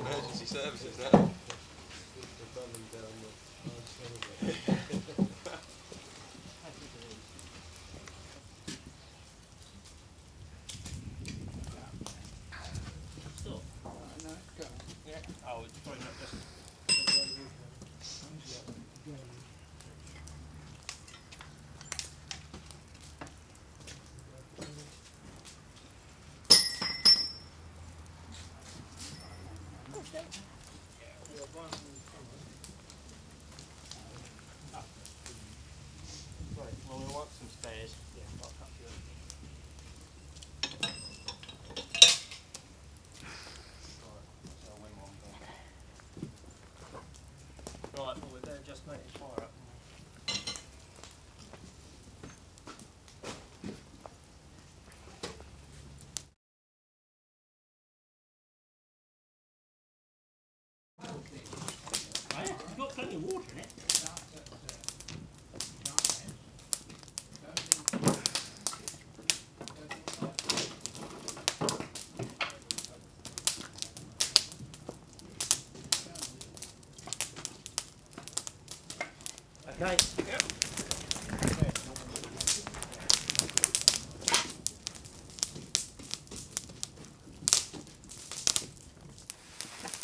Emergency services now. Right, well, we want some you. Right, well, we better just make this fire up. Plenty of water in it. Okay.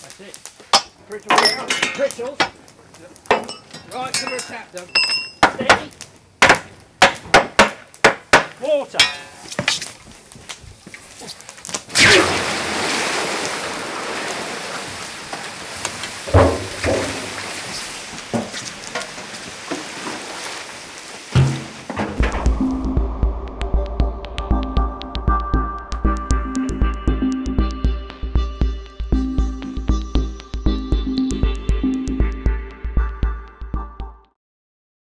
That's it. Pritchell down. Pritchell. Right, give her a tap, Doug. Steady. Water.